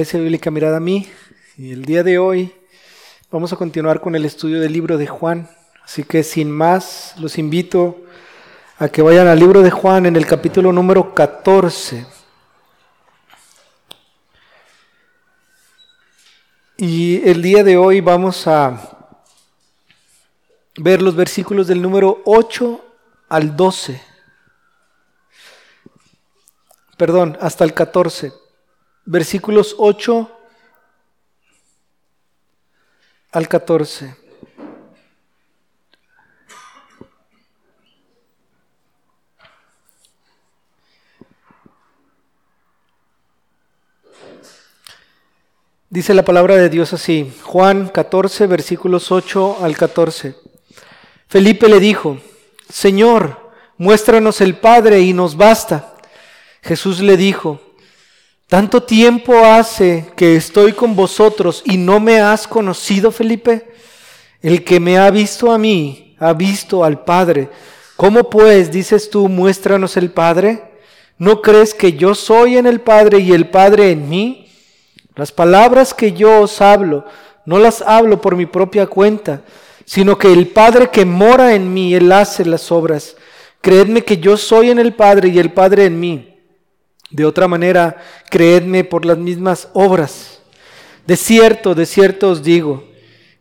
Bíblica Mirada a mí y el día de hoy vamos a continuar con el estudio del libro de Juan. Así que sin más, los invito a que vayan al libro de Juan en el capítulo número 14. Y el día de hoy vamos a ver los versículos del número 8 al 12. Perdón, hasta el 14 versículos 8 al 14. Dice la palabra de Dios así, Juan 14, versículos 8 al 14. Felipe le dijo, Señor, muéstranos el Padre y nos basta. Jesús le dijo, ¿Tanto tiempo hace que estoy con vosotros y no me has conocido, Felipe? El que me ha visto a mí, ha visto al Padre. ¿Cómo pues, dices tú, muéstranos el Padre? ¿No crees que yo soy en el Padre y el Padre en mí? Las palabras que yo os hablo, no las hablo por mi propia cuenta, sino que el Padre que mora en mí, Él hace las obras. Creedme que yo soy en el Padre y el Padre en mí. De otra manera, creedme por las mismas obras. De cierto, de cierto os digo,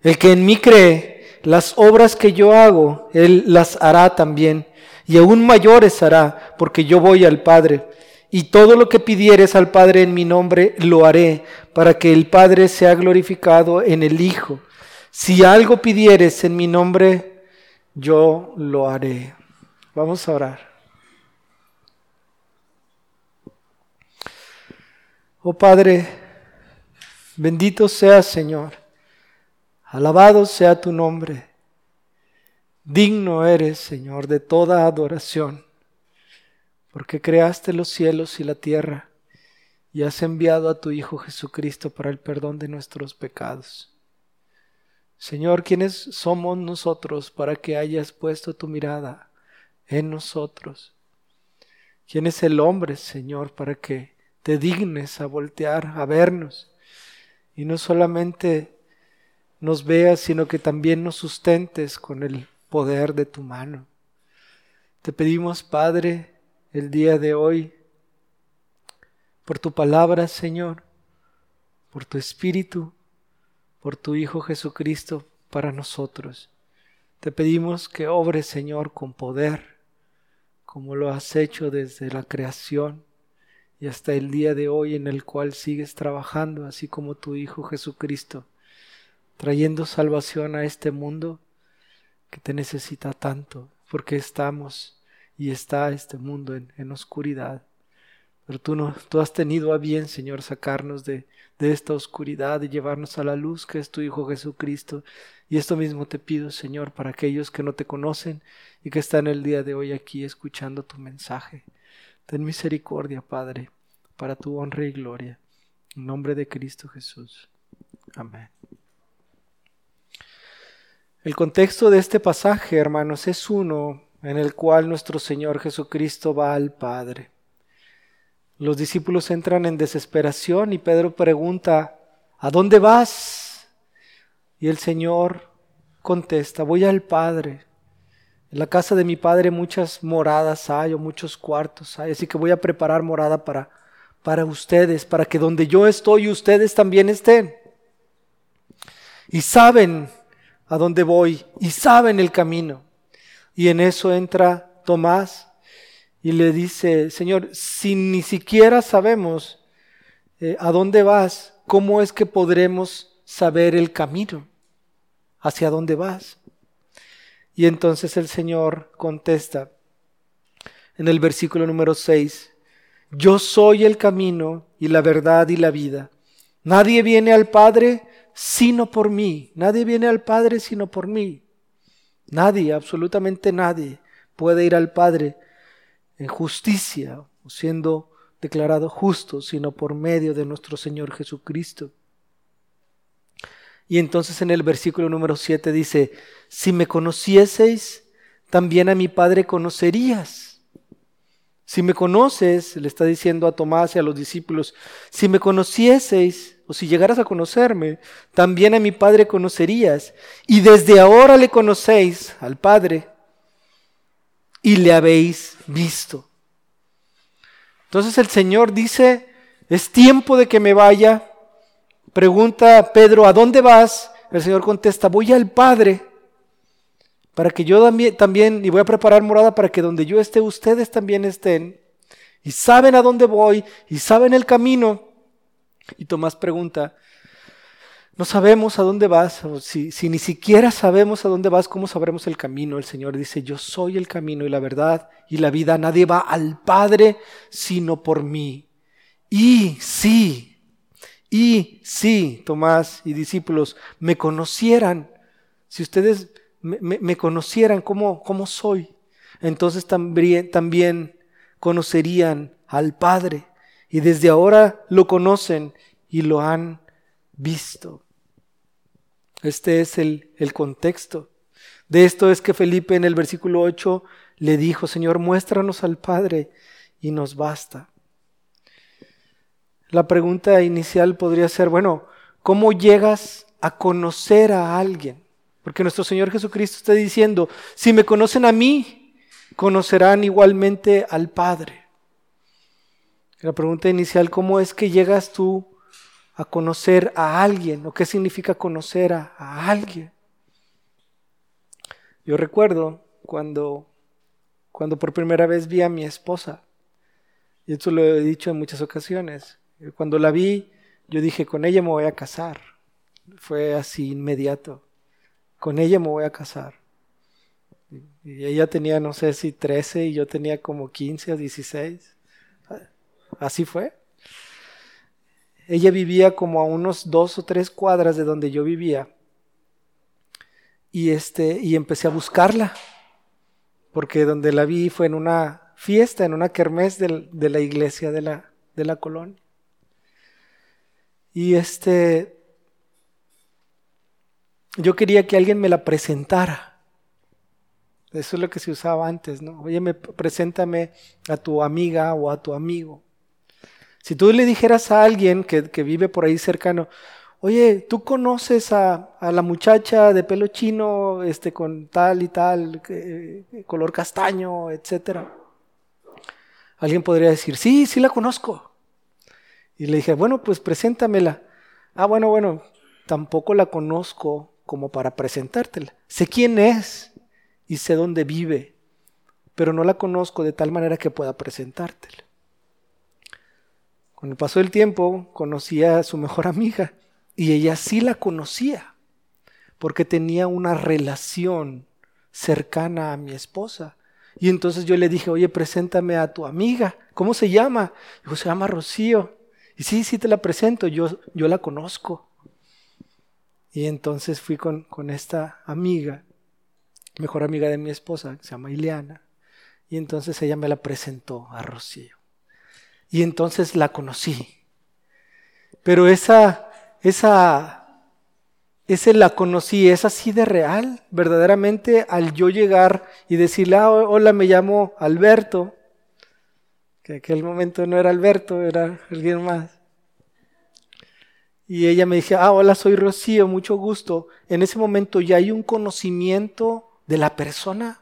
el que en mí cree, las obras que yo hago, él las hará también, y aún mayores hará, porque yo voy al Padre. Y todo lo que pidieres al Padre en mi nombre, lo haré, para que el Padre sea glorificado en el Hijo. Si algo pidieres en mi nombre, yo lo haré. Vamos a orar. Oh Padre, bendito sea Señor, alabado sea tu nombre. Digno eres, Señor, de toda adoración, porque creaste los cielos y la tierra y has enviado a tu Hijo Jesucristo para el perdón de nuestros pecados. Señor, ¿quiénes somos nosotros para que hayas puesto tu mirada en nosotros? ¿Quién es el hombre, Señor, para que te dignes a voltear, a vernos, y no solamente nos veas, sino que también nos sustentes con el poder de tu mano. Te pedimos, Padre, el día de hoy, por tu palabra, Señor, por tu Espíritu, por tu Hijo Jesucristo para nosotros. Te pedimos que obres, Señor, con poder, como lo has hecho desde la creación y hasta el día de hoy en el cual sigues trabajando, así como tu Hijo Jesucristo, trayendo salvación a este mundo que te necesita tanto, porque estamos y está este mundo en, oscuridad. Pero tú, no, tú has tenido a bien, Señor, sacarnos de, de esta oscuridad y llevarnos a la luz que es tu Hijo Jesucristo. Y esto mismo te pido, Señor, para aquellos que no te conocen y que están el día de hoy aquí escuchando tu mensaje. Ten misericordia, Padre, para tu honra y gloria. En nombre de Cristo Jesús. Amén. El contexto de este pasaje, hermanos, es uno en el cual nuestro Señor Jesucristo va al Padre. Los discípulos entran en desesperación y Pedro pregunta, ¿a dónde vas? Y el Señor contesta, voy al Padre. En la casa de mi padre muchas moradas hay o muchos cuartos hay, así que voy a preparar morada para, para ustedes, para que donde yo estoy ustedes también estén. Y saben a dónde voy y saben el camino. Y en eso entra Tomás y le dice, Señor, si ni siquiera sabemos eh, a dónde vas, ¿cómo es que podremos saber el camino? ¿Hacia dónde vas? Y entonces el Señor contesta en el versículo número 6, yo soy el camino y la verdad y la vida. Nadie viene al Padre sino por mí. Nadie viene al Padre sino por mí. Nadie, absolutamente nadie, puede ir al Padre en justicia o siendo declarado justo, sino por medio de nuestro Señor Jesucristo. Y entonces en el versículo número 7 dice, si me conocieseis, también a mi Padre conocerías. Si me conoces, le está diciendo a Tomás y a los discípulos, si me conocieseis, o si llegaras a conocerme, también a mi Padre conocerías. Y desde ahora le conocéis al Padre y le habéis visto. Entonces el Señor dice, es tiempo de que me vaya. Pregunta Pedro, ¿a dónde vas? El Señor contesta, voy al Padre para que yo también, y voy a preparar morada para que donde yo esté, ustedes también estén, y saben a dónde voy, y saben el camino. Y Tomás pregunta, no sabemos a dónde vas, si, si ni siquiera sabemos a dónde vas, ¿cómo sabremos el camino? El Señor dice, yo soy el camino y la verdad y la vida, nadie va al Padre sino por mí. Y sí, y sí, Tomás y discípulos, me conocieran, si ustedes me, conocieran como, como soy, entonces también, también conocerían al Padre. Y desde ahora lo conocen y lo han visto. Este es el, el contexto. De esto es que Felipe en el versículo 8 le dijo, Señor, muéstranos al Padre y nos basta. La pregunta inicial podría ser, bueno, ¿cómo llegas a conocer a alguien? Porque nuestro Señor Jesucristo está diciendo, si me conocen a mí, conocerán igualmente al Padre. La pregunta inicial, ¿cómo es que llegas tú a conocer a alguien? ¿O qué significa conocer a, alguien? Yo recuerdo cuando, cuando por primera vez vi a mi esposa, y esto lo he dicho en muchas ocasiones, cuando la vi, yo dije, con ella me voy a casar. Fue así inmediato con ella me voy a casar. Y ella tenía, no sé si 13 y yo tenía como 15 o 16. Así fue. Ella vivía como a unos dos o tres cuadras de donde yo vivía. Y, este, y empecé a buscarla. Porque donde la vi fue en una fiesta, en una kermés de, de la iglesia de la, de la colonia. Y este, yo quería que alguien me la presentara. Eso es lo que se usaba antes, ¿no? Oye, me, preséntame a tu amiga o a tu amigo. Si tú le dijeras a alguien que, vive por ahí cercano, oye, ¿tú conoces a, la muchacha de pelo chino, este, con tal y tal, color castaño, etcétera? Alguien podría decir, sí, sí la conozco. Y le dije, bueno, pues preséntamela. Ah, bueno, bueno, tampoco la conozco como para presentártela. Sé quién es y sé dónde vive, pero no la conozco de tal manera que pueda presentártela. Con el paso del tiempo conocí a su mejor amiga y ella sí la conocía porque tenía una relación cercana a mi esposa. Y entonces yo le dije, oye, preséntame a tu amiga. ¿Cómo se llama? Dijo, se llama Rocío. Y sí, sí te la presento, yo, yo la conozco. Y entonces fui con, esta amiga, mejor amiga de mi esposa, que se llama Ileana, y entonces ella me la presentó a Rocío. Y entonces la conocí. Pero esa, esa, ese la conocí, es así de real, verdaderamente al yo llegar y decirle, ah, hola, me llamo Alberto, que aquel momento no era Alberto, era alguien más. Y ella me dice, ah, hola, soy Rocío, mucho gusto. En ese momento ya hay un conocimiento de la persona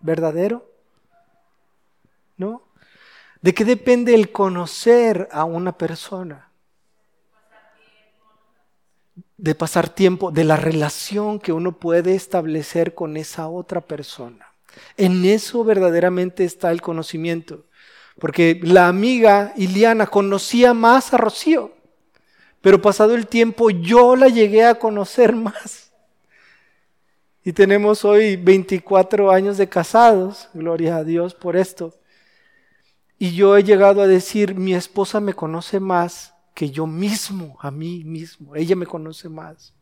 verdadero. ¿No? ¿De qué depende el conocer a una persona? De pasar tiempo, de la relación que uno puede establecer con esa otra persona. En eso verdaderamente está el conocimiento. Porque la amiga Iliana conocía más a Rocío. Pero pasado el tiempo yo la llegué a conocer más. Y tenemos hoy 24 años de casados, gloria a Dios por esto. Y yo he llegado a decir, mi esposa me conoce más que yo mismo, a mí mismo. Ella me conoce más.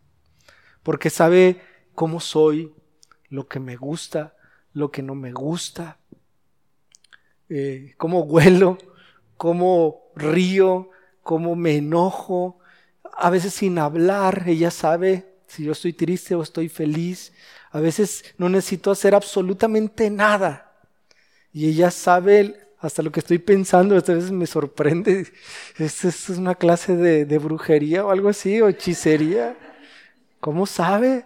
Porque sabe cómo soy, lo que me gusta, lo que no me gusta, eh, cómo huelo, cómo río, cómo me enojo, a veces sin hablar, ella sabe si yo estoy triste o estoy feliz. A veces no necesito hacer absolutamente nada. Y ella sabe hasta lo que estoy pensando, a veces me sorprende. ¿Esto es una clase de, de brujería o algo así, o hechicería? ¿Cómo sabe?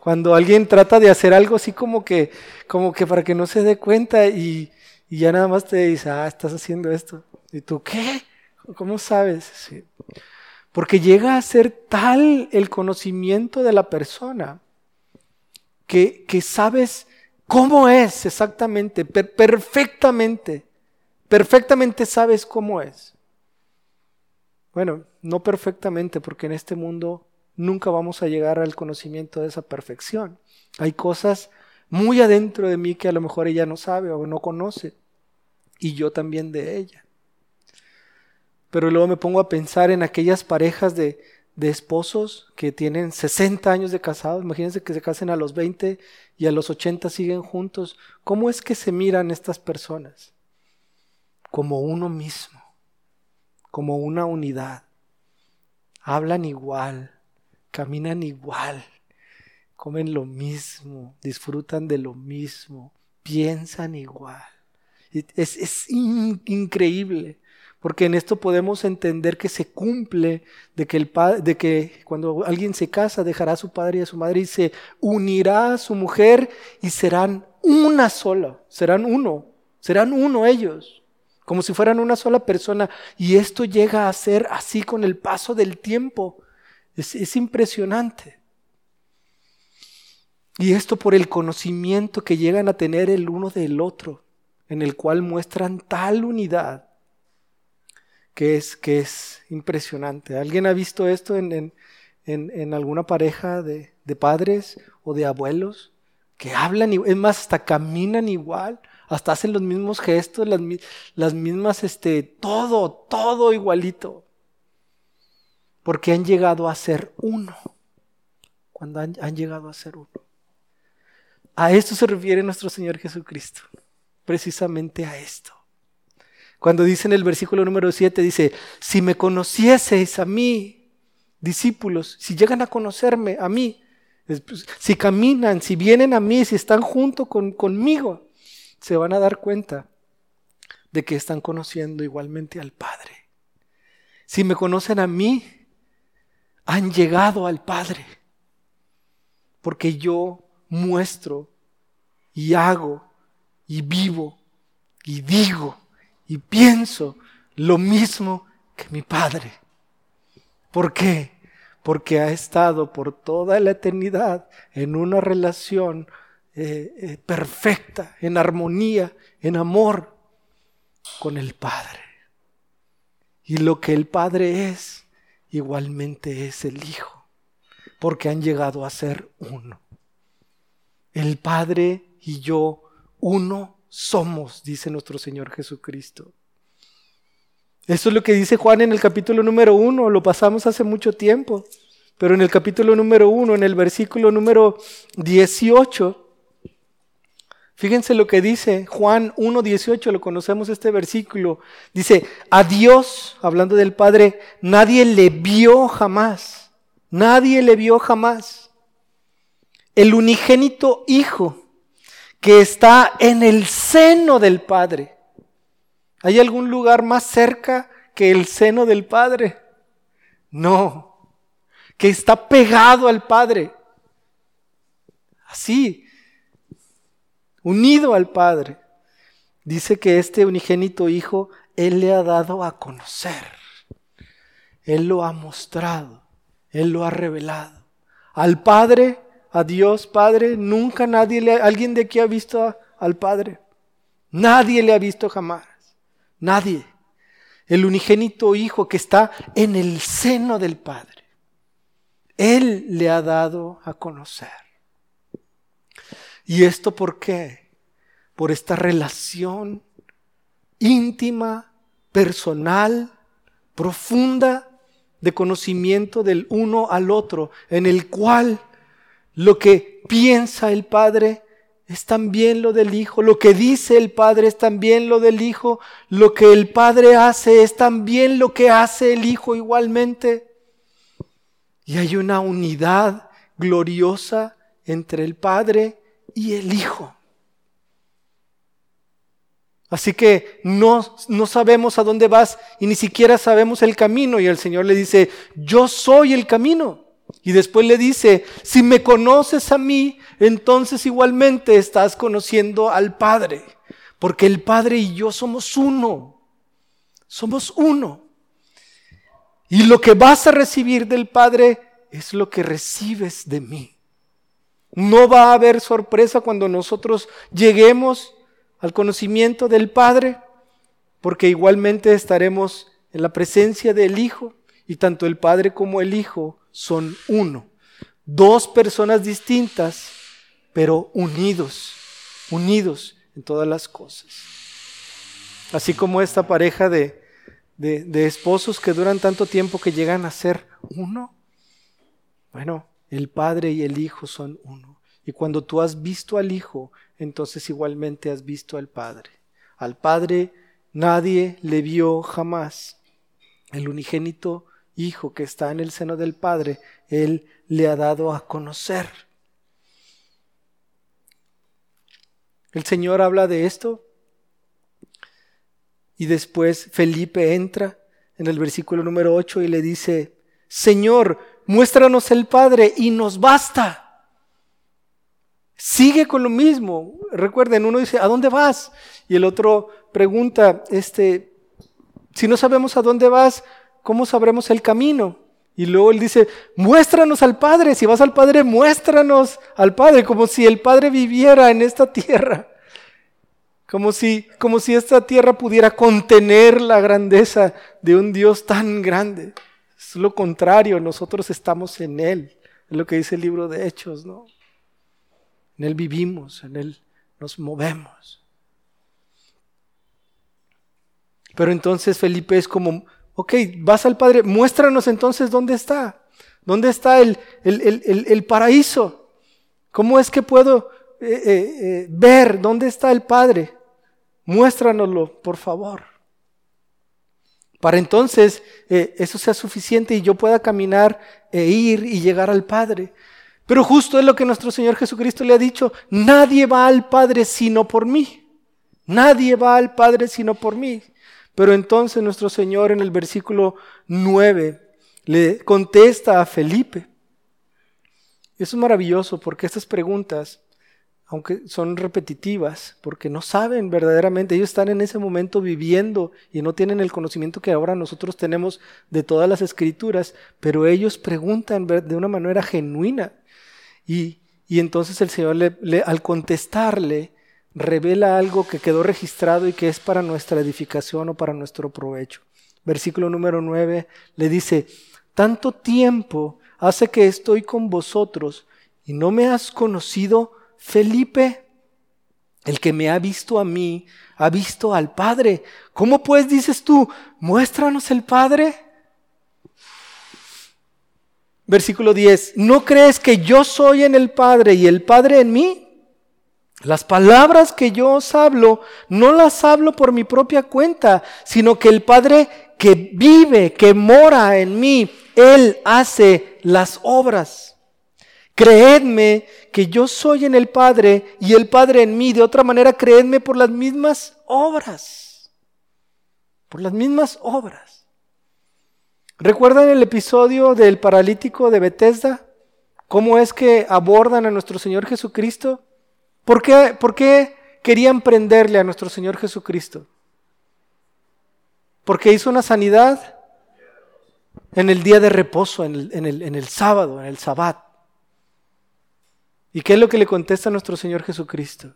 Cuando alguien trata de hacer algo así como que, como que para que no se dé cuenta y, y ya nada más te dice, ah, estás haciendo esto. ¿Y tú qué? ¿Cómo sabes? Porque llega a ser tal el conocimiento de la persona que, que sabes cómo es exactamente, perfectamente, perfectamente sabes cómo es. Bueno, no perfectamente, porque en este mundo nunca vamos a llegar al conocimiento de esa perfección. Hay cosas muy adentro de mí que a lo mejor ella no sabe o no conoce, y yo también de ella. Pero luego me pongo a pensar en aquellas parejas de, de esposos que tienen 60 años de casados, imagínense que se casen a los 20 y a los 80 siguen juntos. ¿Cómo es que se miran estas personas? Como uno mismo, como una unidad. Hablan igual, caminan igual, comen lo mismo, disfrutan de lo mismo, piensan igual. Es, increíble. Porque en esto podemos entender que se cumple de que, el de que cuando alguien se casa dejará a su padre y a su madre y se unirá a su mujer y serán una sola, serán uno, serán uno ellos, como si fueran una sola persona. Y esto llega a ser así con el paso del tiempo. Es impresionante. Y esto por el conocimiento que llegan a tener el uno del otro, en el cual muestran tal unidad que es, que es impresionante. ¿Alguien ha visto esto en, en, alguna pareja de, de, padres o de abuelos? Que hablan, es más, hasta caminan igual, hasta hacen los mismos gestos, las, las mismas, este, todo, todo igualito. Porque han llegado a ser uno. Cuando han, han llegado a ser uno. A esto se refiere nuestro Señor Jesucristo. Precisamente a esto. Cuando dice en el versículo número 7, dice, si me conocieseis a mí, discípulos, si llegan a conocerme a mí, pues, si caminan, si vienen a mí, si están junto con, conmigo, se van a dar cuenta de que están conociendo igualmente al Padre. Si me conocen a mí, han llegado al Padre, porque yo muestro y hago y vivo y digo y pienso lo mismo que mi Padre. ¿Por qué? Porque ha estado por toda la eternidad en una relación eh, eh, perfecta, en armonía, en amor con el Padre. Y lo que el Padre es, igualmente es el Hijo, porque han llegado a ser uno. El Padre y yo, uno somos, dice nuestro Señor Jesucristo. Eso es lo que dice Juan en el capítulo número uno, lo pasamos hace mucho tiempo, pero en el capítulo número uno, en el versículo número 18, fíjense lo que dice Juan 1.18, lo conocemos este versículo, dice, a Dios, hablando del Padre, nadie le vio jamás, nadie le vio jamás. El unigénito Hijo que está en el seno del Padre. ¿Hay algún lugar más cerca que el seno del Padre? No, que está pegado al Padre. Así, unido al Padre. Dice que este unigénito Hijo, Él le ha dado a conocer. Él lo ha mostrado. Él lo ha revelado. Al Padre a Dios Padre, nunca nadie, le, alguien de aquí ha visto al Padre. Nadie le ha visto jamás. Nadie. El unigénito Hijo que está en el seno del Padre. Él le ha dado a conocer. ¿Y esto por qué? Por esta relación íntima, personal, profunda de conocimiento del uno al otro, en el cual lo que piensa el Padre es también lo del Hijo. Lo que dice el Padre es también lo del Hijo. Lo que el Padre hace es también lo que hace el Hijo igualmente. Y hay una unidad gloriosa entre el Padre y el Hijo. Así que no, no sabemos a dónde vas y ni siquiera sabemos el camino. Y el Señor le dice, yo soy el camino. Y después le dice, si me conoces a mí, entonces igualmente estás conociendo al Padre. Porque el Padre y yo somos uno. Somos uno. Y lo que vas a recibir del Padre es lo que recibes de mí. No va a haber sorpresa cuando nosotros lleguemos al conocimiento del Padre, porque igualmente estaremos en la presencia del Hijo y tanto el Padre como el Hijo son uno. Dos personas distintas, pero unidos, unidos en todas las cosas. Así como esta pareja de, de, esposos que duran tanto tiempo que llegan a ser uno. Bueno, el Padre y el Hijo son uno. Y cuando tú has visto al Hijo, entonces igualmente has visto al Padre. Al Padre nadie le vio jamás. El unigénito Hijo que está en el seno del Padre, Él le ha dado a conocer. El Señor habla de esto y después Felipe entra en el versículo número 8 y le dice, Señor, muéstranos el Padre y nos basta. Sigue con lo mismo. Recuerden, uno dice, ¿a dónde vas? Y el otro pregunta, este, si no sabemos a dónde vas, ¿cómo sabremos el camino? Y luego él dice, muéstranos al Padre. Si vas al Padre, muéstranos al Padre, como si el Padre viviera en esta tierra. Como si, como si esta tierra pudiera contener la grandeza de un Dios tan grande. Es lo contrario, nosotros estamos en Él. Es lo que dice el libro de Hechos, ¿no? En Él vivimos, en Él nos movemos. Pero entonces Felipe es como, ok, vas al Padre, muéstranos entonces dónde está. ¿Dónde está el, el, paraíso? ¿Cómo es que puedo eh, eh, eh, ver dónde está el Padre? Muéstranoslo, por favor. Para entonces eso sea suficiente y yo pueda caminar e ir y llegar al Padre. Pero justo es lo que nuestro Señor Jesucristo le ha dicho, nadie va al Padre sino por mí. Nadie va al Padre sino por mí. Pero entonces nuestro Señor en el versículo 9 le contesta a Felipe. Eso es maravilloso porque estas preguntas, aunque son repetitivas, porque no saben verdaderamente, ellos están en ese momento viviendo y no tienen el conocimiento que ahora nosotros tenemos de todas las escrituras, pero ellos preguntan de una manera genuina. Y, entonces el Señor le, al contestarle revela algo que quedó registrado y que es para nuestra edificación o para nuestro provecho. Versículo número 9 le dice, tanto tiempo hace que estoy con vosotros y no me has conocido, Felipe. El que me ha visto a mí, ha visto al Padre. ¿Cómo pues dices tú, muéstranos el Padre? Versículo 10, ¿no crees que yo soy en el Padre y el Padre en mí? Las palabras que yo os hablo, no las hablo por mi propia cuenta, sino que el Padre que vive, que mora en mí, Él hace las obras. Creedme que yo soy en el Padre y el Padre en mí. De otra manera, creedme por las mismas obras. Por las mismas obras. ¿Recuerdan el episodio del paralítico de Bethesda? ¿Cómo es que abordan a nuestro Señor Jesucristo? ¿Por qué, por qué querían prenderle a nuestro Señor Jesucristo? Porque hizo una sanidad en el día de reposo, en el, en el, sábado, en el sabbat. ¿Y qué es lo que le contesta nuestro Señor Jesucristo?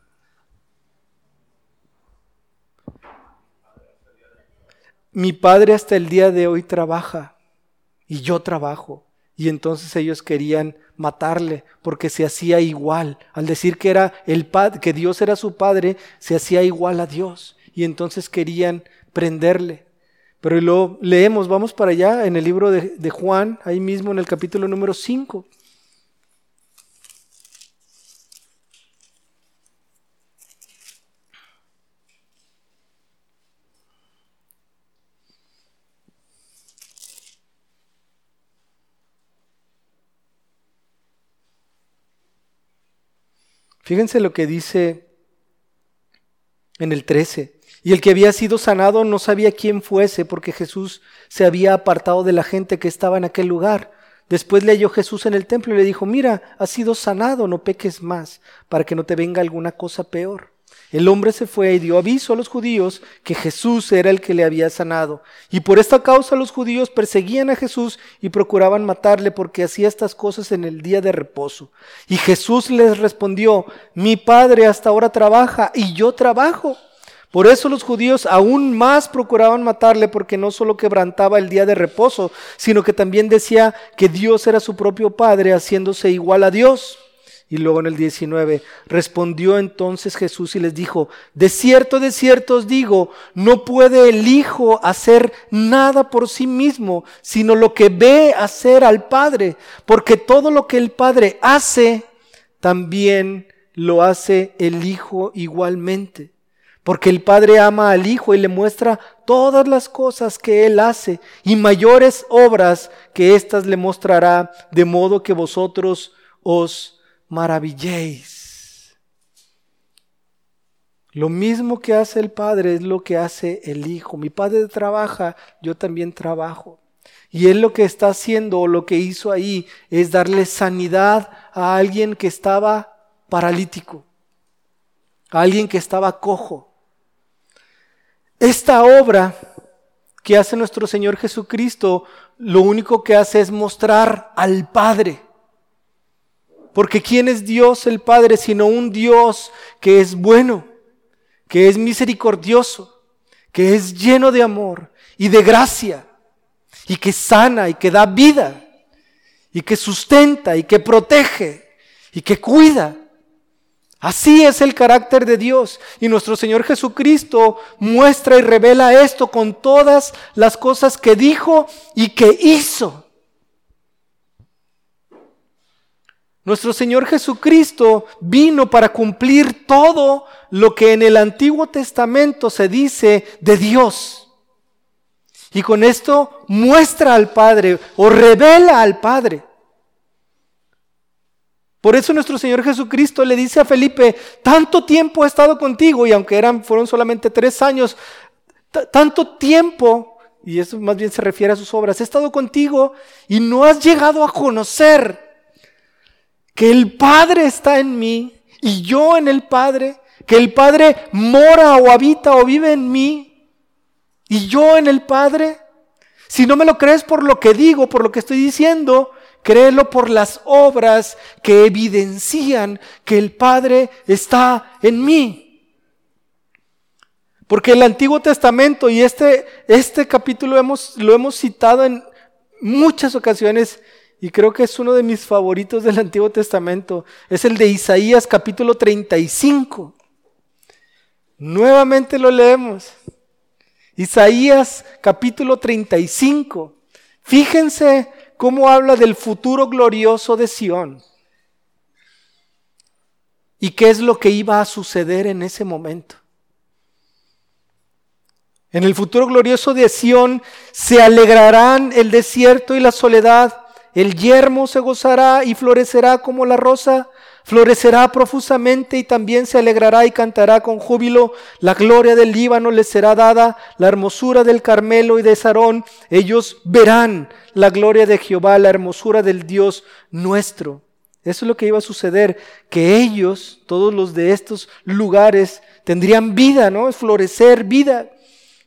Mi padre hasta el día de hoy trabaja y yo trabajo. Y entonces ellos querían matarle porque se hacía igual. Al decir que era el padre, que Dios era su padre, se hacía igual a Dios. Y entonces querían prenderle. Pero lo leemos, vamos para allá en el libro de, de Juan, ahí mismo en el capítulo número 5. Fíjense lo que dice en el 13. Y el que había sido sanado no sabía quién fuese, porque Jesús se había apartado de la gente que estaba en aquel lugar. Después le halló Jesús en el templo y le dijo, mira, has sido sanado, no peques más, para que no te venga alguna cosa peor. El hombre se fue y dio aviso a los judíos que Jesús era el que le había sanado. Y por esta causa los judíos perseguían a Jesús y procuraban matarle porque hacía estas cosas en el día de reposo. Y Jesús les respondió, mi Padre hasta ahora trabaja y yo trabajo. Por eso los judíos aún más procuraban matarle porque no solo quebrantaba el día de reposo, sino que también decía que Dios era su propio Padre haciéndose igual a Dios. Y luego en el 19, respondió entonces Jesús y les dijo, de cierto, de cierto os digo, no puede el Hijo hacer nada por sí mismo, sino lo que ve hacer al Padre, porque todo lo que el Padre hace, también lo hace el Hijo igualmente. Porque el Padre ama al Hijo y le muestra todas las cosas que Él hace y mayores obras que éstas le mostrará, de modo que vosotros os maravilléis. Lo mismo que hace el Padre es lo que hace el Hijo. Mi Padre trabaja, yo también trabajo. Y Él lo que está haciendo o lo que hizo ahí es darle sanidad a alguien que estaba paralítico, a alguien que estaba cojo. Esta obra que hace nuestro Señor Jesucristo, lo único que hace es mostrar al Padre. Porque ¿quién es Dios el Padre sino un Dios que es bueno, que es misericordioso, que es lleno de amor y de gracia, y que sana y que da vida, y que sustenta y que protege y que cuida? Así es el carácter de Dios. Y nuestro Señor Jesucristo muestra y revela esto con todas las cosas que dijo y que hizo. Nuestro Señor Jesucristo vino para cumplir todo lo que en el Antiguo Testamento se dice de Dios. Y con esto muestra al Padre o revela al Padre. Por eso nuestro Señor Jesucristo le dice a Felipe, tanto tiempo he estado contigo, y aunque eran, fueron solamente tres años, tanto tiempo, y eso más bien se refiere a sus obras, he estado contigo y no has llegado a conocer que el Padre está en mí y yo en el Padre, que el Padre mora o habita o vive en mí y yo en el Padre. Si no me lo crees por lo que digo, por lo que estoy diciendo, créelo por las obras que evidencian que el Padre está en mí. Porque el Antiguo Testamento y este, este capítulo hemos, lo hemos citado en muchas ocasiones y creo que es uno de mis favoritos del Antiguo Testamento. Es el de Isaías capítulo 35. Nuevamente lo leemos. Isaías capítulo 35. Fíjense cómo habla del futuro glorioso de Sión. ¿Y qué es lo que iba a suceder en ese momento? En el futuro glorioso de Sión se alegrarán el desierto y la soledad el yermo se gozará y florecerá como la rosa, florecerá profusamente y también se alegrará y cantará con júbilo. La gloria del Líbano les será dada, la hermosura del Carmelo y de Sarón. Ellos verán la gloria de Jehová, la hermosura del Dios nuestro. Eso es lo que iba a suceder, que ellos, todos los de estos lugares, tendrían vida, ¿no? Florecer, vida.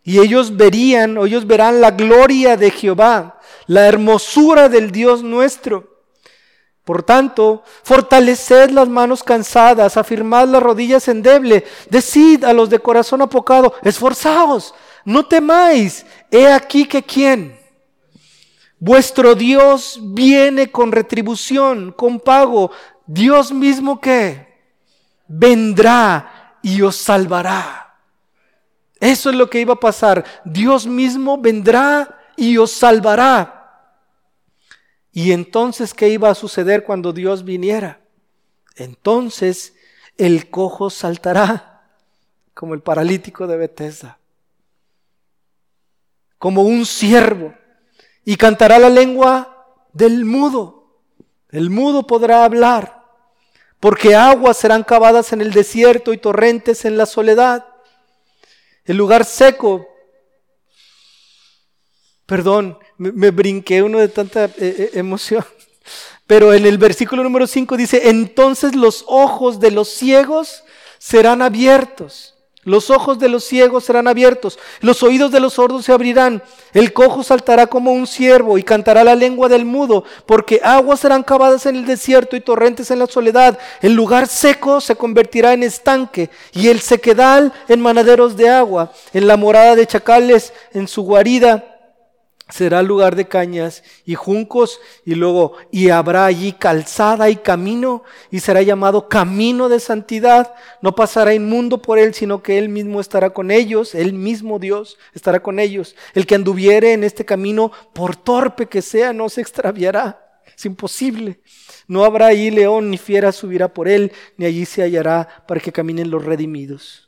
Y ellos verían, o ellos verán la gloria de Jehová, la hermosura del Dios nuestro. Por tanto, fortaleced las manos cansadas, afirmad las rodillas endeble, decid a los de corazón apocado, esforzaos, no temáis, he aquí que quién. Vuestro Dios viene con retribución, con pago. Dios mismo que vendrá y os salvará. Eso es lo que iba a pasar. Dios mismo vendrá y os salvará. Y entonces, ¿qué iba a suceder cuando Dios viniera? Entonces el cojo saltará como el paralítico de Bethesda, como un siervo, y cantará la lengua del mudo. El mudo podrá hablar, porque aguas serán cavadas en el desierto y torrentes en la soledad. El lugar seco. Perdón, me, brinqué uno de tanta eh, eh, emoción. Pero en el versículo número 5 dice, entonces los ojos de los ciegos serán abiertos. Los ojos de los ciegos serán abiertos, los oídos de los sordos se abrirán, el cojo saltará como un ciervo y cantará la lengua del mudo, porque aguas serán cavadas en el desierto y torrentes en la soledad. El lugar seco se convertirá en estanque y el sequedal en manaderos de agua, en la morada de chacales, en su guarida será lugar de cañas y juncos y luego y habrá allí calzada y camino y será llamado camino de santidad. No pasará inmundo por él sino que él mismo estará con ellos él mismo Dios estará con ellos. El que anduviere en este camino por torpe que sea no se extraviará. Es imposible. No habrá allí león ni fiera subirá por él ni allí se hallará para que caminen los redimidos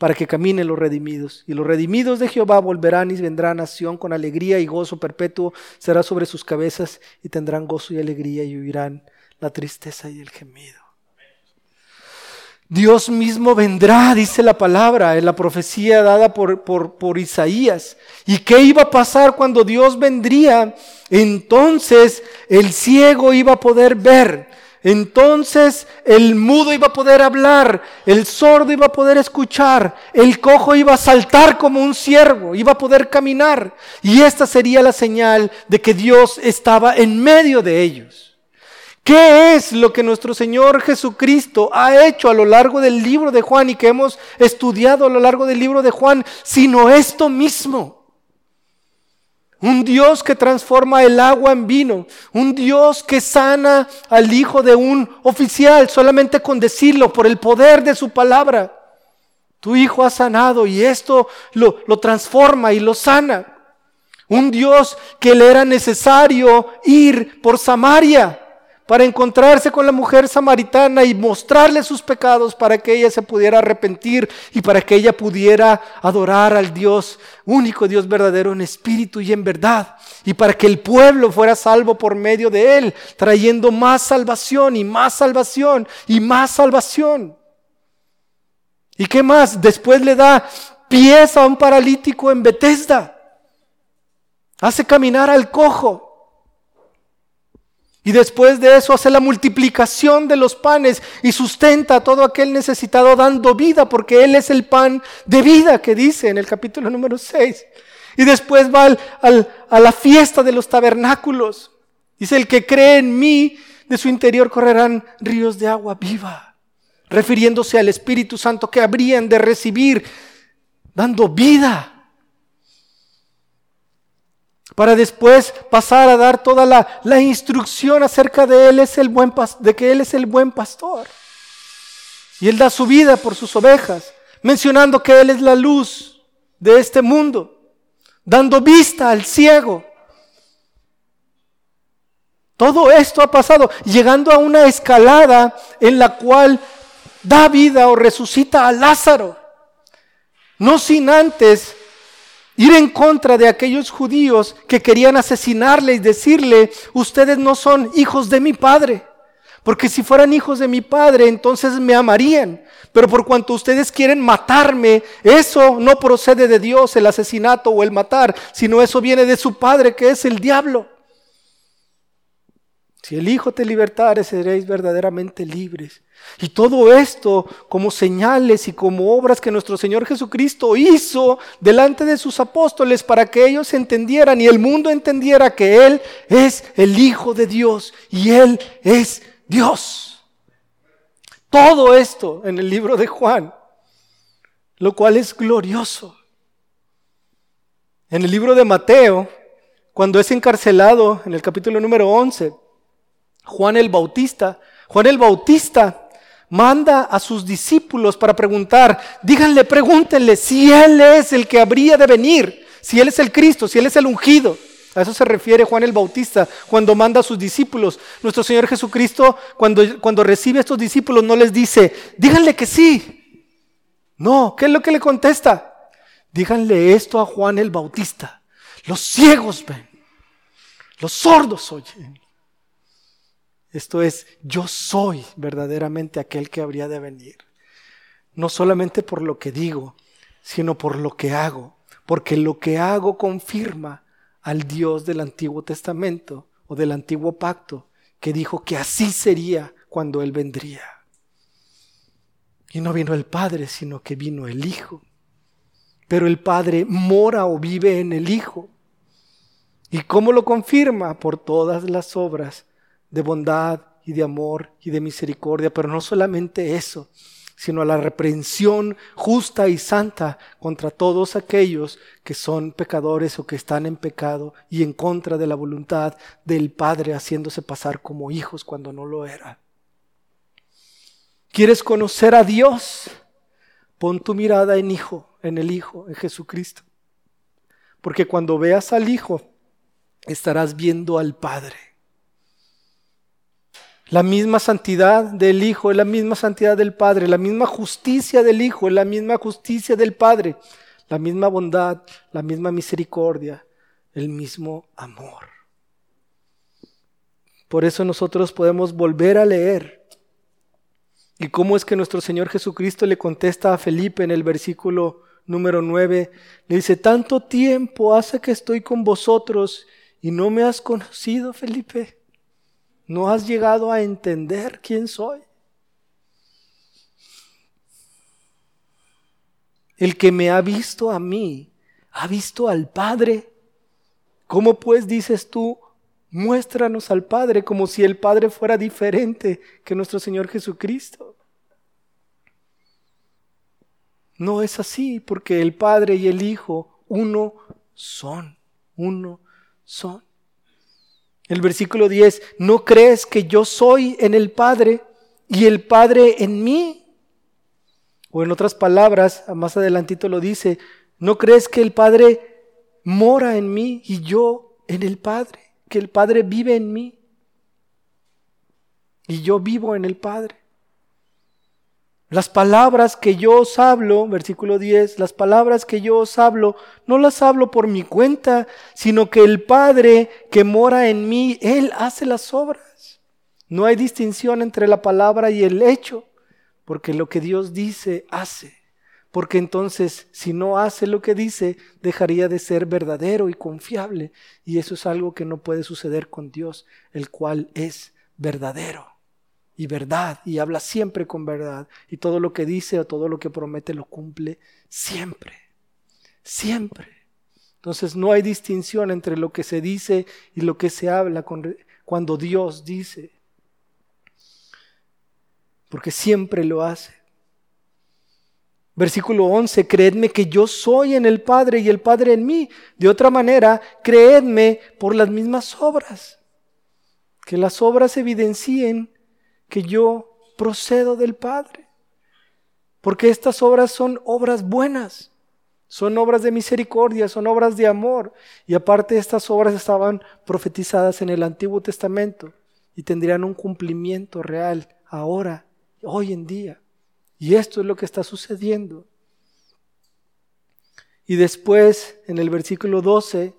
para que caminen los redimidos. Y los redimidos de Jehová volverán y vendrán a nación con alegría y gozo perpetuo será sobre sus cabezas y tendrán gozo y alegría y huirán la tristeza y el gemido. Dios mismo vendrá, dice la palabra, en la profecía dada por, por, por Isaías. ¿Y qué iba a pasar cuando Dios vendría? Entonces el ciego iba a poder ver, entonces el mudo iba a poder hablar, el sordo iba a poder escuchar, el cojo iba a saltar como un ciervo, iba a poder caminar. Y esta sería la señal de que Dios estaba en medio de ellos. ¿Qué es lo que nuestro Señor Jesucristo ha hecho a lo largo del libro de Juan y que hemos estudiado a lo largo del libro de Juan, sino esto mismo? Un Dios que transforma el agua en vino. Un Dios que sana al hijo de un oficial solamente con decirlo por el poder de su palabra. Tu hijo ha sanado y esto lo, lo transforma y lo sana. Un Dios que le era necesario ir por Samaria para encontrarse con la mujer samaritana y mostrarle sus pecados para que ella se pudiera arrepentir y para que ella pudiera adorar al Dios, único Dios verdadero en espíritu y en verdad, y para que el pueblo fuera salvo por medio de él, trayendo más salvación y más salvación y más salvación. ¿Y qué más? Después le da pies a un paralítico en Bethesda. Hace caminar al cojo. Y después de eso hace la multiplicación de los panes y sustenta a todo aquel necesitado dando vida, porque Él es el pan de vida que dice en el capítulo número 6. Y después va a la fiesta de los tabernáculos. Dice, el que cree en mí, de su interior correrán ríos de agua viva, refiriéndose al Espíritu Santo que habrían de recibir, dando vida para después pasar a dar toda la, instrucción acerca de él es el buen de que él es el buen pastor. Y él da su vida por sus ovejas, mencionando que él es la luz de este mundo, dando vista al ciego. Todo esto ha pasado, llegando a una escalada en la cual da vida o resucita a Lázaro, no sin antes ir en contra de aquellos judíos que querían asesinarle y decirle, ustedes no son hijos de mi padre. Porque si fueran hijos de mi padre, entonces me amarían. Pero por cuanto ustedes quieren matarme, eso no procede de Dios, el asesinato o el matar, sino eso viene de su padre, que es el diablo. Si el Hijo te libertare, seréis verdaderamente libres. Y todo esto como señales y como obras que nuestro Señor Jesucristo hizo delante de sus apóstoles para que ellos entendieran y el mundo entendiera que Él es el Hijo de Dios y Él es Dios. Todo esto en el libro de Juan, lo cual es glorioso. En el libro de Mateo, cuando es encarcelado en el capítulo número 11, Juan el Bautista, Juan el Bautista manda a sus discípulos para preguntar, díganle, pregúntenle si Él es el que habría de venir, si Él es el Cristo, si Él es el ungido. A eso se refiere Juan el Bautista cuando manda a sus discípulos. Nuestro Señor Jesucristo, cuando, cuando recibe a estos discípulos, no les dice, díganle que sí. No, ¿qué es lo que le contesta? Díganle esto a Juan el Bautista. Los ciegos ven, los sordos oyen, esto es, yo soy verdaderamente aquel que habría de venir. No solamente por lo que digo, sino por lo que hago, porque lo que hago confirma al Dios del Antiguo Testamento o del Antiguo Pacto, que dijo que así sería cuando Él vendría. Y no vino el Padre, sino que vino el Hijo. Pero el Padre mora o vive en el Hijo. ¿Y cómo lo confirma? Por todas las obras de bondad y de amor y de misericordia. Pero no solamente eso, sino a la reprensión justa y santa contra todos aquellos que son pecadores o que están en pecado y en contra de la voluntad del Padre haciéndose pasar como hijos cuando no lo eran. ¿Quieres conocer a Dios? Pon tu mirada en Hijo, en el Hijo, en Jesucristo. Porque cuando veas al Hijo, estarás viendo al Padre. La misma santidad del Hijo es la misma santidad del Padre, la misma justicia del Hijo es la misma justicia del Padre, la misma bondad, la misma misericordia, el mismo amor. Por eso nosotros podemos volver a leer. ¿Y cómo es que nuestro Señor Jesucristo le contesta a Felipe en el versículo número 9? Le dice, tanto tiempo hace que estoy con vosotros y no me has conocido, Felipe. ¿No has llegado a entender quién soy? El que me ha visto a mí, ha visto al Padre. ¿Cómo pues dices tú, muéstranos al Padre como si el Padre fuera diferente que nuestro Señor Jesucristo? No es así, porque el Padre y el Hijo uno son, uno son. El versículo 10, ¿no crees que yo soy en el Padre y el Padre en mí? O en otras palabras, más adelantito lo dice, ¿no crees que el Padre mora en mí y yo en el Padre? Que el Padre vive en mí y yo vivo en el Padre. Las palabras que yo os hablo, versículo 10, las palabras que yo os hablo, no las hablo por mi cuenta, sino que el Padre que mora en mí, Él hace las obras. No hay distinción entre la palabra y el hecho, porque lo que Dios dice, hace. Porque entonces, si no hace lo que dice, dejaría de ser verdadero y confiable. Y eso es algo que no puede suceder con Dios, el cual es verdadero y verdad y habla siempre con verdad y todo lo que dice o todo lo que promete lo cumple siempre, siempre. Entonces no hay distinción entre lo que se dice y lo que se habla cuando Dios dice, porque siempre lo hace. Versículo 11, creedme que yo soy en el Padre y el Padre en mí. De otra manera, creedme por las mismas obras. Que las obras evidencien que yo procedo del Padre. Porque estas obras son obras buenas, son obras de misericordia, son obras de amor. Y aparte estas obras estaban profetizadas en el Antiguo Testamento y tendrían un cumplimiento real ahora, hoy en día. Y esto es lo que está sucediendo. Y después, en el versículo 12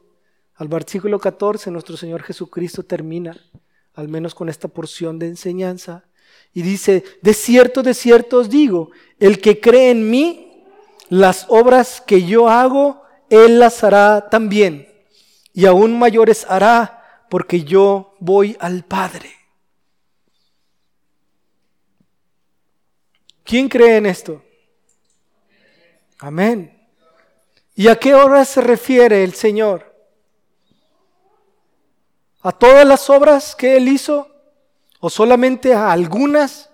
al versículo 14, nuestro Señor Jesucristo termina al menos con esta porción de enseñanza. Y dice, de cierto, de cierto os digo, el que cree en mí, las obras que yo hago, él las hará también. Y aún mayores hará, porque yo voy al Padre. ¿Quién cree en esto? Amén. ¿Y a qué obras se refiere el Señor? A todas las obras que Él hizo o solamente a algunas.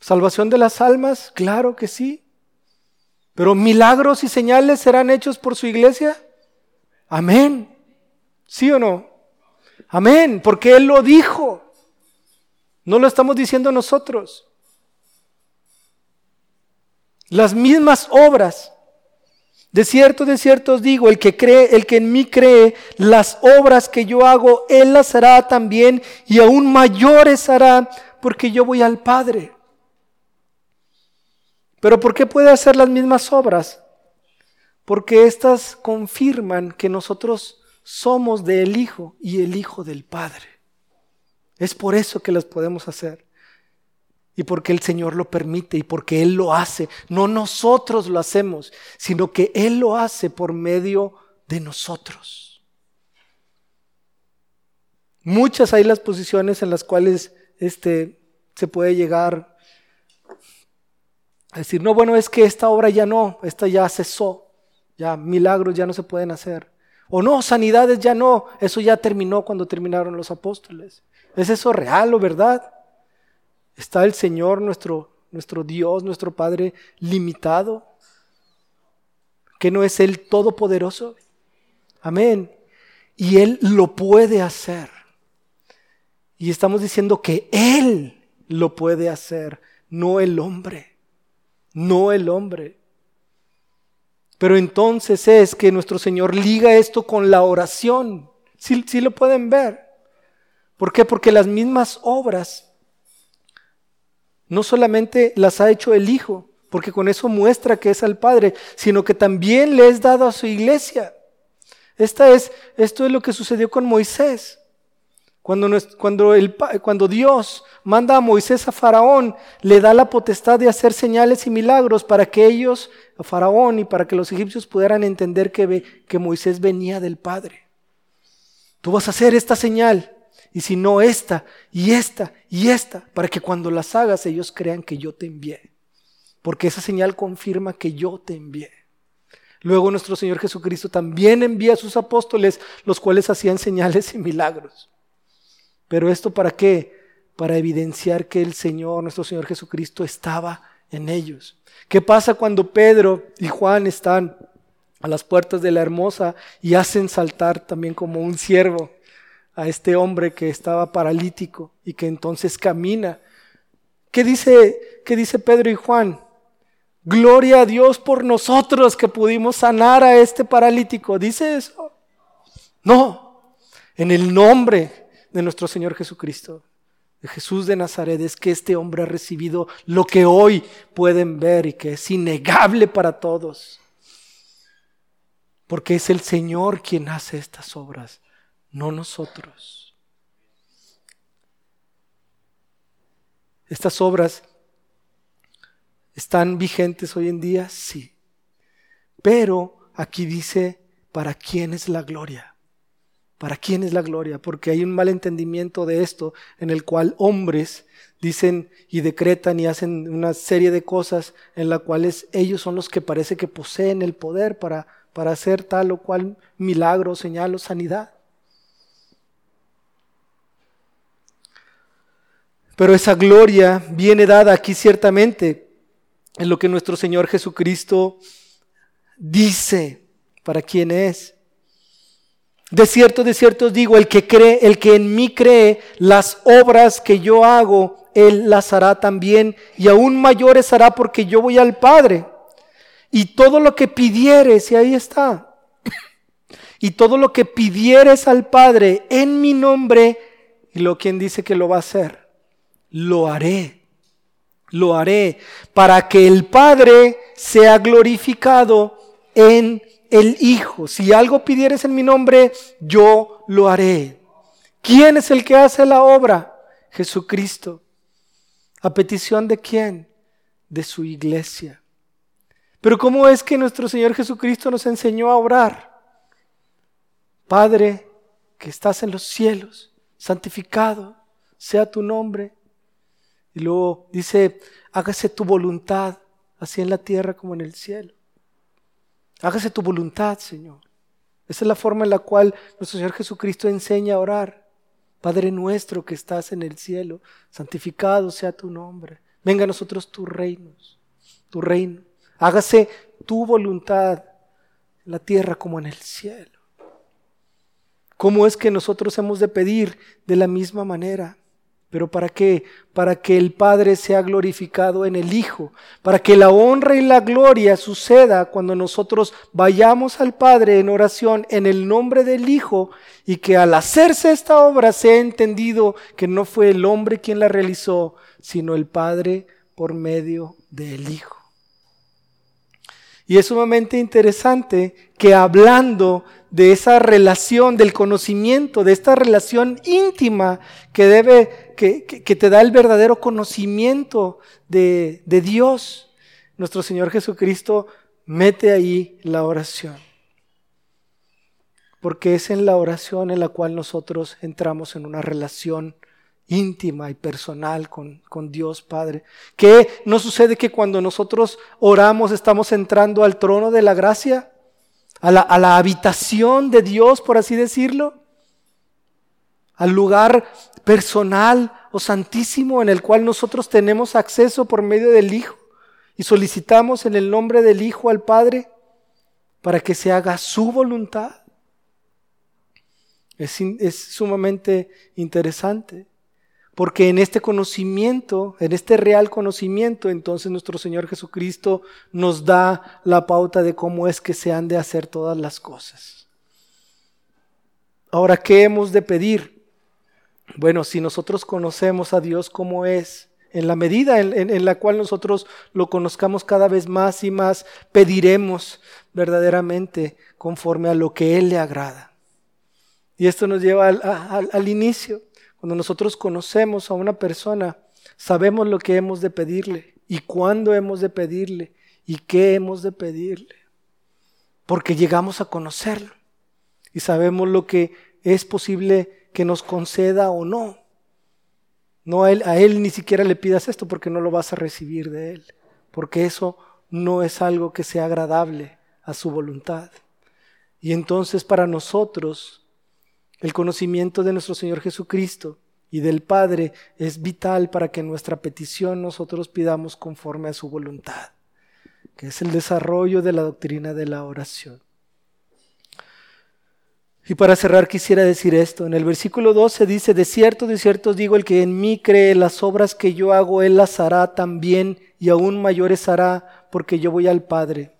¿Salvación de las almas? Claro que sí. Pero milagros y señales serán hechos por su iglesia. Amén. ¿Sí o no? Amén, porque Él lo dijo. No lo estamos diciendo nosotros. Las mismas obras de cierto, de cierto os digo, el que cree, el que en mí cree, las obras que yo hago, él las hará también y aún mayores hará, porque yo voy al Padre. Pero ¿por qué puede hacer las mismas obras? Porque éstas confirman que nosotros somos del Hijo y el Hijo del Padre. Es por eso que las podemos hacer. Y porque el Señor lo permite y porque Él lo hace. No nosotros lo hacemos, sino que Él lo hace por medio de nosotros. Muchas hay las posiciones en las cuales este, se puede llegar a decir, no, bueno, es que esta obra ya no, esta ya cesó, ya milagros ya no se pueden hacer. O no, sanidades ya no, eso ya terminó cuando terminaron los apóstoles. ¿Es eso real o verdad? ¿Está el Señor, nuestro, nuestro Dios, nuestro Padre, limitado? ¿Que no es Él todopoderoso? Amén. Y Él lo puede hacer. Y estamos diciendo que Él lo puede hacer, no el hombre. No el hombre. Pero entonces es que nuestro Señor liga esto con la oración. Si sí lo pueden ver. ¿Por qué? Porque las mismas obras no solamente las ha hecho el Hijo, porque con eso muestra que es al Padre, sino que también le es dado a su iglesia. Esta es, esto es lo que sucedió con Moisés. Cuando, cuando, Dios manda a Moisés a Faraón, le da la potestad de hacer señales y milagros para que ellos, a Faraón y para que los egipcios pudieran entender que, que Moisés venía del Padre. Tú vas a hacer esta señal y si no esta y esta y esta, para que cuando las hagas ellos crean que yo te envié. Porque esa señal confirma que yo te envié. Luego nuestro Señor Jesucristo también envía a sus apóstoles, los cuales hacían señales y milagros. Pero esto para qué? Para evidenciar que el Señor, nuestro Señor Jesucristo, estaba en ellos. ¿Qué pasa cuando Pedro y Juan están a las puertas de la hermosa y hacen saltar también como un siervo a este hombre que estaba paralítico y que entonces camina. ¿Qué dice, qué dice Pedro y Juan? Gloria a Dios por nosotros que pudimos sanar a este paralítico. ¿Dice eso? No. En el nombre de nuestro Señor Jesucristo, de Jesús de Nazaret, es que este hombre ha recibido lo que hoy pueden ver y que es innegable para todos. Porque es el Señor quien hace estas obras no nosotros. Estas obras están vigentes hoy en día, sí. Pero aquí dice, ¿para quién es la gloria? ¿Para quién es la gloria? Porque hay un malentendimiento de esto en el cual hombres dicen y decretan y hacen una serie de cosas en las cuales ellos son los que parece que poseen el poder para, para hacer tal o cual milagro, señal o sanidad. Pero esa gloria viene dada aquí ciertamente en lo que nuestro Señor Jesucristo dice para quién es. De cierto, de cierto os digo, el que cree, el que en mí cree, las obras que yo hago, él las hará también, y aún mayores hará porque yo voy al Padre. Y todo lo que pidieres, y ahí está, y todo lo que pidieres al Padre en mi nombre, y lo quien dice que lo va a hacer, lo haré, lo haré, para que el Padre sea glorificado en el Hijo. Si algo pidieres en mi nombre, yo lo haré. ¿Quién es el que hace la obra? Jesucristo. ¿A petición de quién? De su iglesia. Pero ¿cómo es que nuestro Señor Jesucristo nos enseñó a orar? Padre, que estás en los cielos, santificado sea tu nombre y luego dice, hágase tu voluntad, así en la tierra como en el cielo. Hágase tu voluntad, Señor. Esa es la forma en la cual nuestro Señor Jesucristo enseña a orar. Padre nuestro que estás en el cielo, santificado sea tu nombre. Venga a nosotros tu reino, tu reino. Hágase tu voluntad en la tierra como en el cielo. ¿Cómo es que nosotros hemos de pedir de la misma manera? ¿Pero para qué? Para que el Padre sea glorificado en el Hijo, para que la honra y la gloria suceda cuando nosotros vayamos al Padre en oración en el nombre del Hijo y que al hacerse esta obra sea entendido que no fue el hombre quien la realizó, sino el Padre por medio del Hijo. Y es sumamente interesante que hablando de esa relación, del conocimiento, de esta relación íntima que debe, que, que, te da el verdadero conocimiento de, de Dios, nuestro Señor Jesucristo mete ahí la oración. Porque es en la oración en la cual nosotros entramos en una relación íntima y personal con, con, Dios Padre. ¿Qué no sucede que cuando nosotros oramos estamos entrando al trono de la gracia? A la, a la habitación de Dios, por así decirlo. Al lugar personal o santísimo en el cual nosotros tenemos acceso por medio del Hijo y solicitamos en el nombre del Hijo al Padre para que se haga su voluntad. Es, es sumamente interesante. Porque en este conocimiento, en este real conocimiento, entonces nuestro Señor Jesucristo nos da la pauta de cómo es que se han de hacer todas las cosas. Ahora, ¿qué hemos de pedir? Bueno, si nosotros conocemos a Dios como es, en la medida en, la cual nosotros lo conozcamos cada vez más y más, pediremos verdaderamente conforme a lo que Él le agrada. Y esto nos lleva al inicio. Cuando nosotros conocemos a una persona, sabemos lo que hemos de pedirle y cuándo hemos de pedirle y qué hemos de pedirle. Porque llegamos a conocerlo y sabemos lo que es posible que nos conceda o no. No a él, a él ni siquiera le pidas esto porque no lo vas a recibir de él, porque eso no es algo que sea agradable a su voluntad. Y entonces para nosotros el conocimiento de nuestro Señor Jesucristo y del Padre es vital para que nuestra petición nosotros pidamos conforme a su voluntad, que es el desarrollo de la doctrina de la oración. Y para cerrar quisiera decir esto. En el versículo 12 dice, de cierto, de cierto digo, el que en mí cree las obras que yo hago, él las hará también y aún mayores hará, porque yo voy al Padre.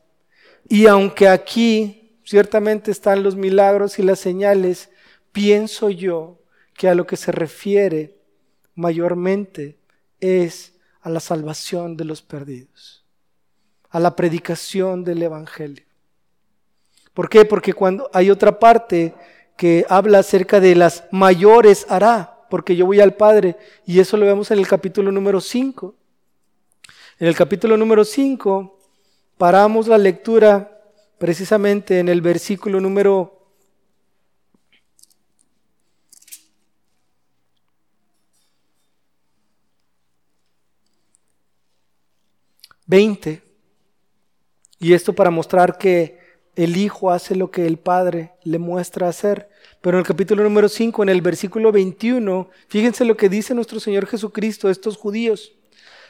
Y aunque aquí ciertamente están los milagros y las señales, pienso yo que a lo que se refiere mayormente es a la salvación de los perdidos, a la predicación del Evangelio. ¿Por qué? Porque cuando hay otra parte que habla acerca de las mayores hará, porque yo voy al Padre, y eso lo vemos en el capítulo número 5. En el capítulo número 5 paramos la lectura precisamente en el versículo número 20. Y esto para mostrar que el Hijo hace lo que el Padre le muestra hacer. Pero en el capítulo número 5, en el versículo 21, fíjense lo que dice nuestro Señor Jesucristo a estos judíos.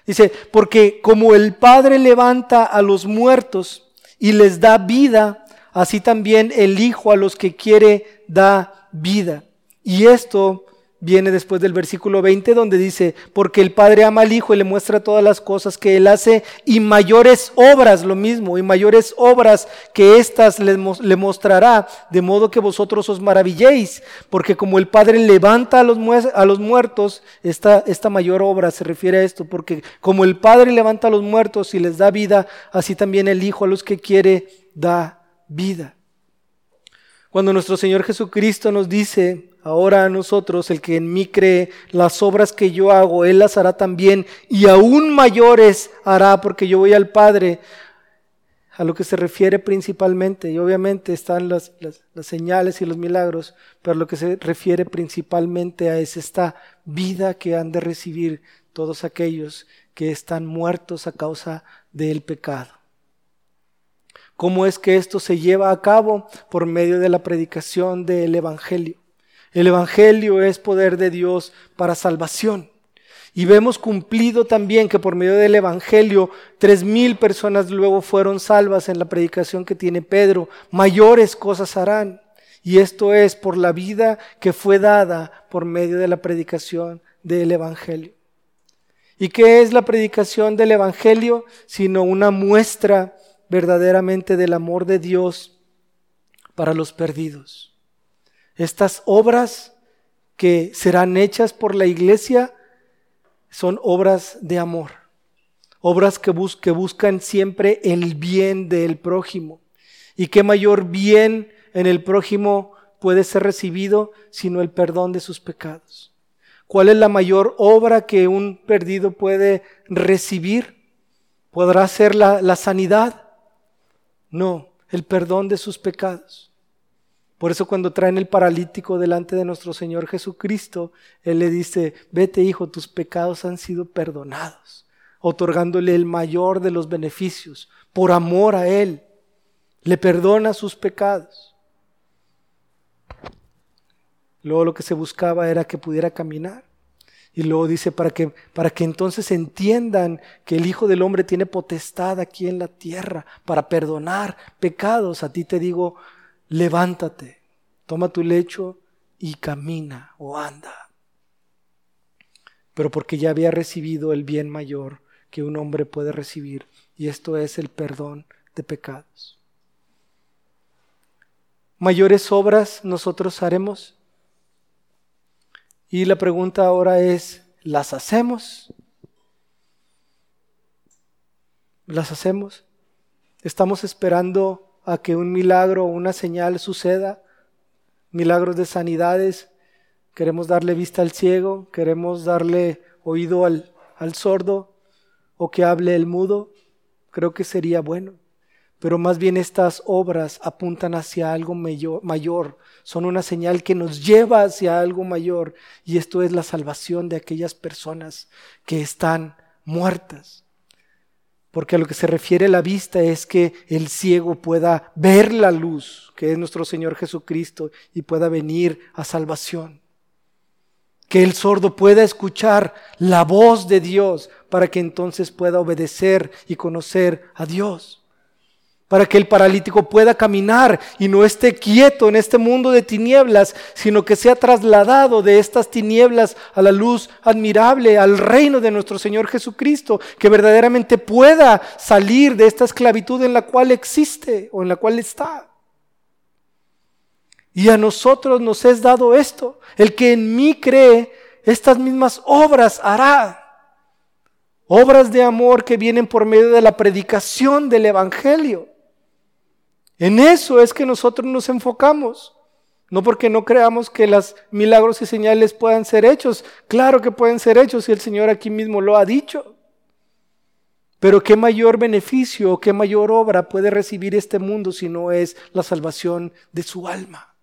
Dice, porque como el Padre levanta a los muertos y les da vida, así también el Hijo a los que quiere da vida. Y esto viene después del versículo 20 donde dice, porque el Padre ama al Hijo y le muestra todas las cosas que Él hace y mayores obras, lo mismo, y mayores obras que éstas le, mostrará, de modo que vosotros os maravilléis, porque como el Padre levanta a los, a los muertos, esta, esta mayor obra se refiere a esto, porque como el Padre levanta a los muertos y les da vida, así también el Hijo a los que quiere da vida. Cuando nuestro Señor Jesucristo nos dice, ahora a nosotros, el que en mí cree, las obras que yo hago, Él las hará también, y aún mayores hará, porque yo voy al Padre, a lo que se refiere principalmente, y obviamente están las, señales y los milagros, pero lo que se refiere principalmente a es esta vida que han de recibir todos aquellos que están muertos a causa del pecado. ¿Cómo es que esto se lleva a cabo? Por medio de la predicación del Evangelio. El Evangelio es poder de Dios para salvación. Y vemos cumplido también que por medio del Evangelio tres mil personas luego fueron salvas en la predicación que tiene Pedro. Mayores cosas harán. Y esto es por la vida que fue dada por medio de la predicación del Evangelio. ¿Y qué es la predicación del Evangelio? Sino una muestra verdaderamente del amor de Dios para los perdidos. Estas obras que serán hechas por la iglesia son obras de amor. obras que, que buscan siempre el bien del prójimo. ¿Y qué mayor bien en el prójimo puede ser recibido sino el perdón de sus pecados? ¿Cuál es la mayor obra que un perdido puede recibir? ¿Podrá ser la, la sanidad? No, el perdón de sus pecados. Por eso cuando traen el paralítico delante de nuestro Señor Jesucristo, Él le dice, vete hijo, tus pecados han sido perdonados, otorgándole el mayor de los beneficios, por amor a Él. Le perdona sus pecados. Luego lo que se buscaba era que pudiera caminar. Y luego dice, para que, para que entonces entiendan que el Hijo del Hombre tiene potestad aquí en la tierra para perdonar pecados. A ti te digo, levántate, toma tu lecho y camina o anda. Pero porque ya había recibido el bien mayor que un hombre puede recibir, y esto es el perdón de pecados. ¿Mayores obras nosotros haremos? Y la pregunta ahora es, ¿las hacemos? ¿Las hacemos? ¿Estamos esperando a que un milagro o una señal suceda? Milagros de sanidades. Queremos darle vista al ciego, queremos darle oído al, al sordo o que hable el mudo. Creo que sería bueno pero más bien estas obras apuntan hacia algo mayor, son una señal que nos lleva hacia algo mayor, y esto es la salvación de aquellas personas que están muertas. Porque a lo que se refiere la vista es que el ciego pueda ver la luz, que es nuestro Señor Jesucristo, y pueda venir a salvación. Que el sordo pueda escuchar la voz de Dios para que entonces pueda obedecer y conocer a Dios para que el paralítico pueda caminar y no esté quieto en este mundo de tinieblas, sino que sea trasladado de estas tinieblas a la luz admirable, al reino de nuestro Señor Jesucristo, que verdaderamente pueda salir de esta esclavitud en la cual existe o en la cual está. Y a nosotros nos es dado esto, el que en mí cree, estas mismas obras hará. Obras de amor que vienen por medio de la predicación del Evangelio. En eso es que nosotros nos enfocamos. No porque no creamos que los milagros y señales puedan ser hechos. Claro que pueden ser hechos y el Señor aquí mismo lo ha dicho. Pero qué mayor beneficio, qué mayor obra puede recibir este mundo si no es la salvación de su alma.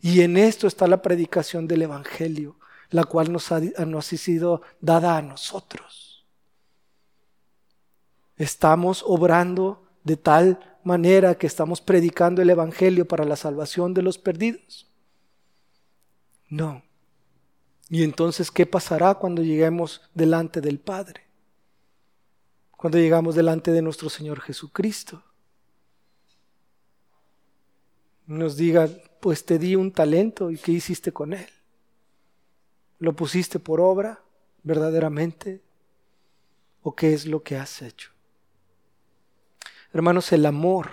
Y en esto está la predicación del Evangelio, la cual nos ha, nos ha sido dada a nosotros. Estamos obrando de tal manera que estamos predicando el Evangelio para la salvación de los perdidos? No. ¿Y entonces qué pasará cuando lleguemos delante del Padre? Cuando llegamos delante de nuestro Señor Jesucristo. Nos diga, pues te di un talento y qué hiciste con él. ¿Lo pusiste por obra verdaderamente? ¿O qué es lo que has hecho? Hermanos, el amor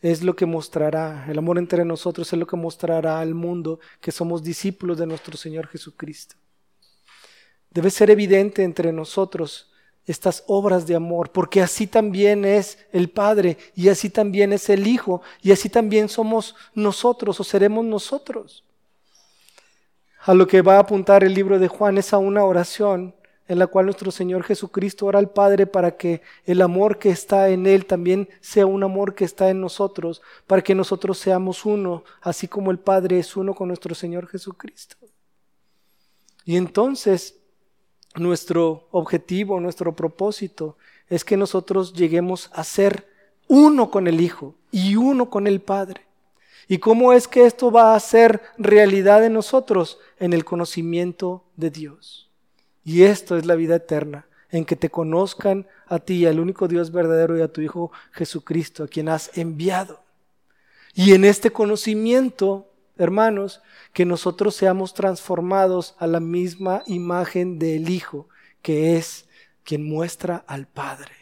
es lo que mostrará, el amor entre nosotros es lo que mostrará al mundo que somos discípulos de nuestro Señor Jesucristo. Debe ser evidente entre nosotros estas obras de amor, porque así también es el Padre y así también es el Hijo y así también somos nosotros o seremos nosotros. A lo que va a apuntar el libro de Juan es a una oración en la cual nuestro Señor Jesucristo ora al Padre para que el amor que está en Él también sea un amor que está en nosotros, para que nosotros seamos uno, así como el Padre es uno con nuestro Señor Jesucristo. Y entonces nuestro objetivo, nuestro propósito es que nosotros lleguemos a ser uno con el Hijo y uno con el Padre. ¿Y cómo es que esto va a ser realidad en nosotros? En el conocimiento de Dios. Y esto es la vida eterna, en que te conozcan a ti, al único Dios verdadero y a tu Hijo Jesucristo, a quien has enviado. Y en este conocimiento, hermanos, que nosotros seamos transformados a la misma imagen del Hijo, que es quien muestra al Padre.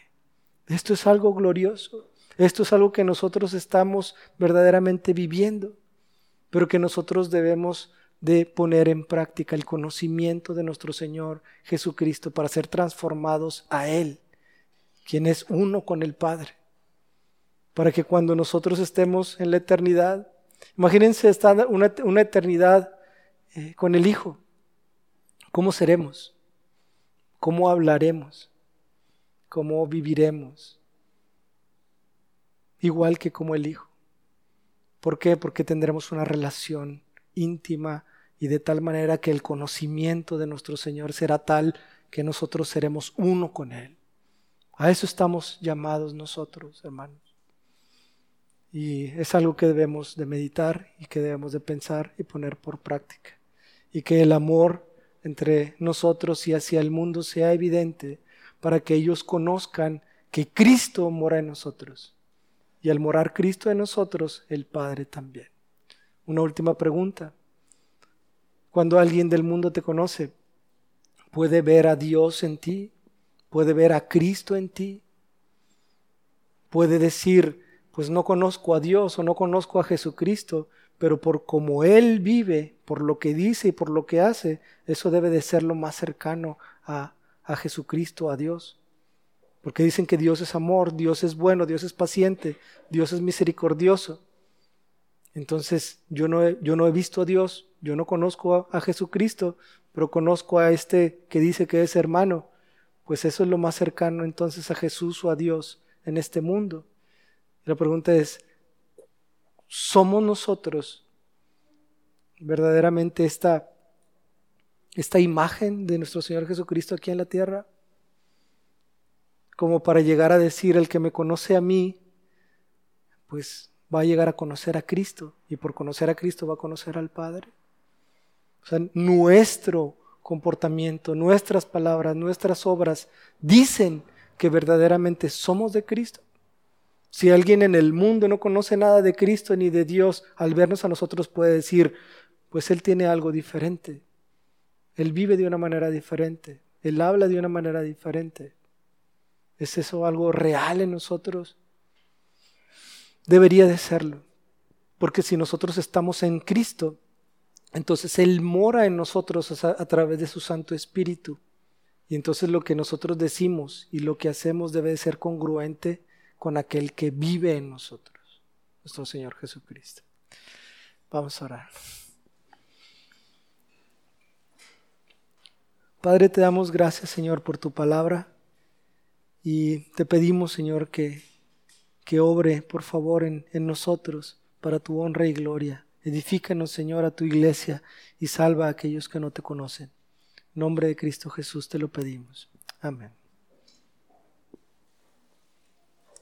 Esto es algo glorioso. Esto es algo que nosotros estamos verdaderamente viviendo, pero que nosotros debemos de poner en práctica el conocimiento de nuestro Señor Jesucristo para ser transformados a Él quien es uno con el Padre, para que cuando nosotros estemos en la eternidad, imagínense estar una, una eternidad eh, con el Hijo, ¿cómo seremos? ¿Cómo hablaremos? ¿Cómo viviremos? Igual que como el Hijo. ¿Por qué? Porque tendremos una relación íntima y de tal manera que el conocimiento de nuestro Señor será tal que nosotros seremos uno con Él. A eso estamos llamados nosotros, hermanos. Y es algo que debemos de meditar y que debemos de pensar y poner por práctica. Y que el amor entre nosotros y hacia el mundo sea evidente para que ellos conozcan que Cristo mora en nosotros. Y al morar Cristo en nosotros, el Padre también. Una última pregunta. Cuando alguien del mundo te conoce, ¿puede ver a Dios en ti? ¿Puede ver a Cristo en ti? ¿Puede decir, pues no conozco a Dios o no conozco a Jesucristo, pero por como Él vive, por lo que dice y por lo que hace, eso debe de ser lo más cercano a, a Jesucristo, a Dios. Porque dicen que Dios es amor, Dios es bueno, Dios es paciente, Dios es misericordioso. Entonces yo no he, yo no he visto a Dios, yo no conozco a, Jesucristo, pero conozco a este que dice que es hermano. Pues eso es lo más cercano entonces a Jesús o a Dios en este mundo. La pregunta es, ¿somos nosotros verdaderamente esta, esta imagen de nuestro Señor Jesucristo aquí en la tierra? Como para llegar a decir, el que me conoce a mí, pues va a llegar a conocer a Cristo y por conocer a Cristo va a conocer al Padre. O sea, nuestro comportamiento, nuestras palabras, nuestras obras dicen que verdaderamente somos de Cristo. Si alguien en el mundo no conoce nada de Cristo ni de Dios, al vernos a nosotros puede decir, pues Él tiene algo diferente. Él vive de una manera diferente. Él habla de una manera diferente. ¿Es eso algo real en nosotros? Debería de serlo. Porque si nosotros estamos en Cristo, entonces Él mora en nosotros a, través de su Santo Espíritu. Y entonces lo que nosotros decimos y lo que hacemos debe de ser congruente con aquel que vive en nosotros, nuestro Señor Jesucristo. Vamos a orar. Padre, te damos gracias, Señor, por tu palabra y te pedimos, Señor, que que obre, por favor, en, nosotros para tu honra y gloria. Edifícanos, Señor, a tu iglesia y salva a aquellos que no te conocen. En nombre de Cristo Jesús te lo pedimos. Amén.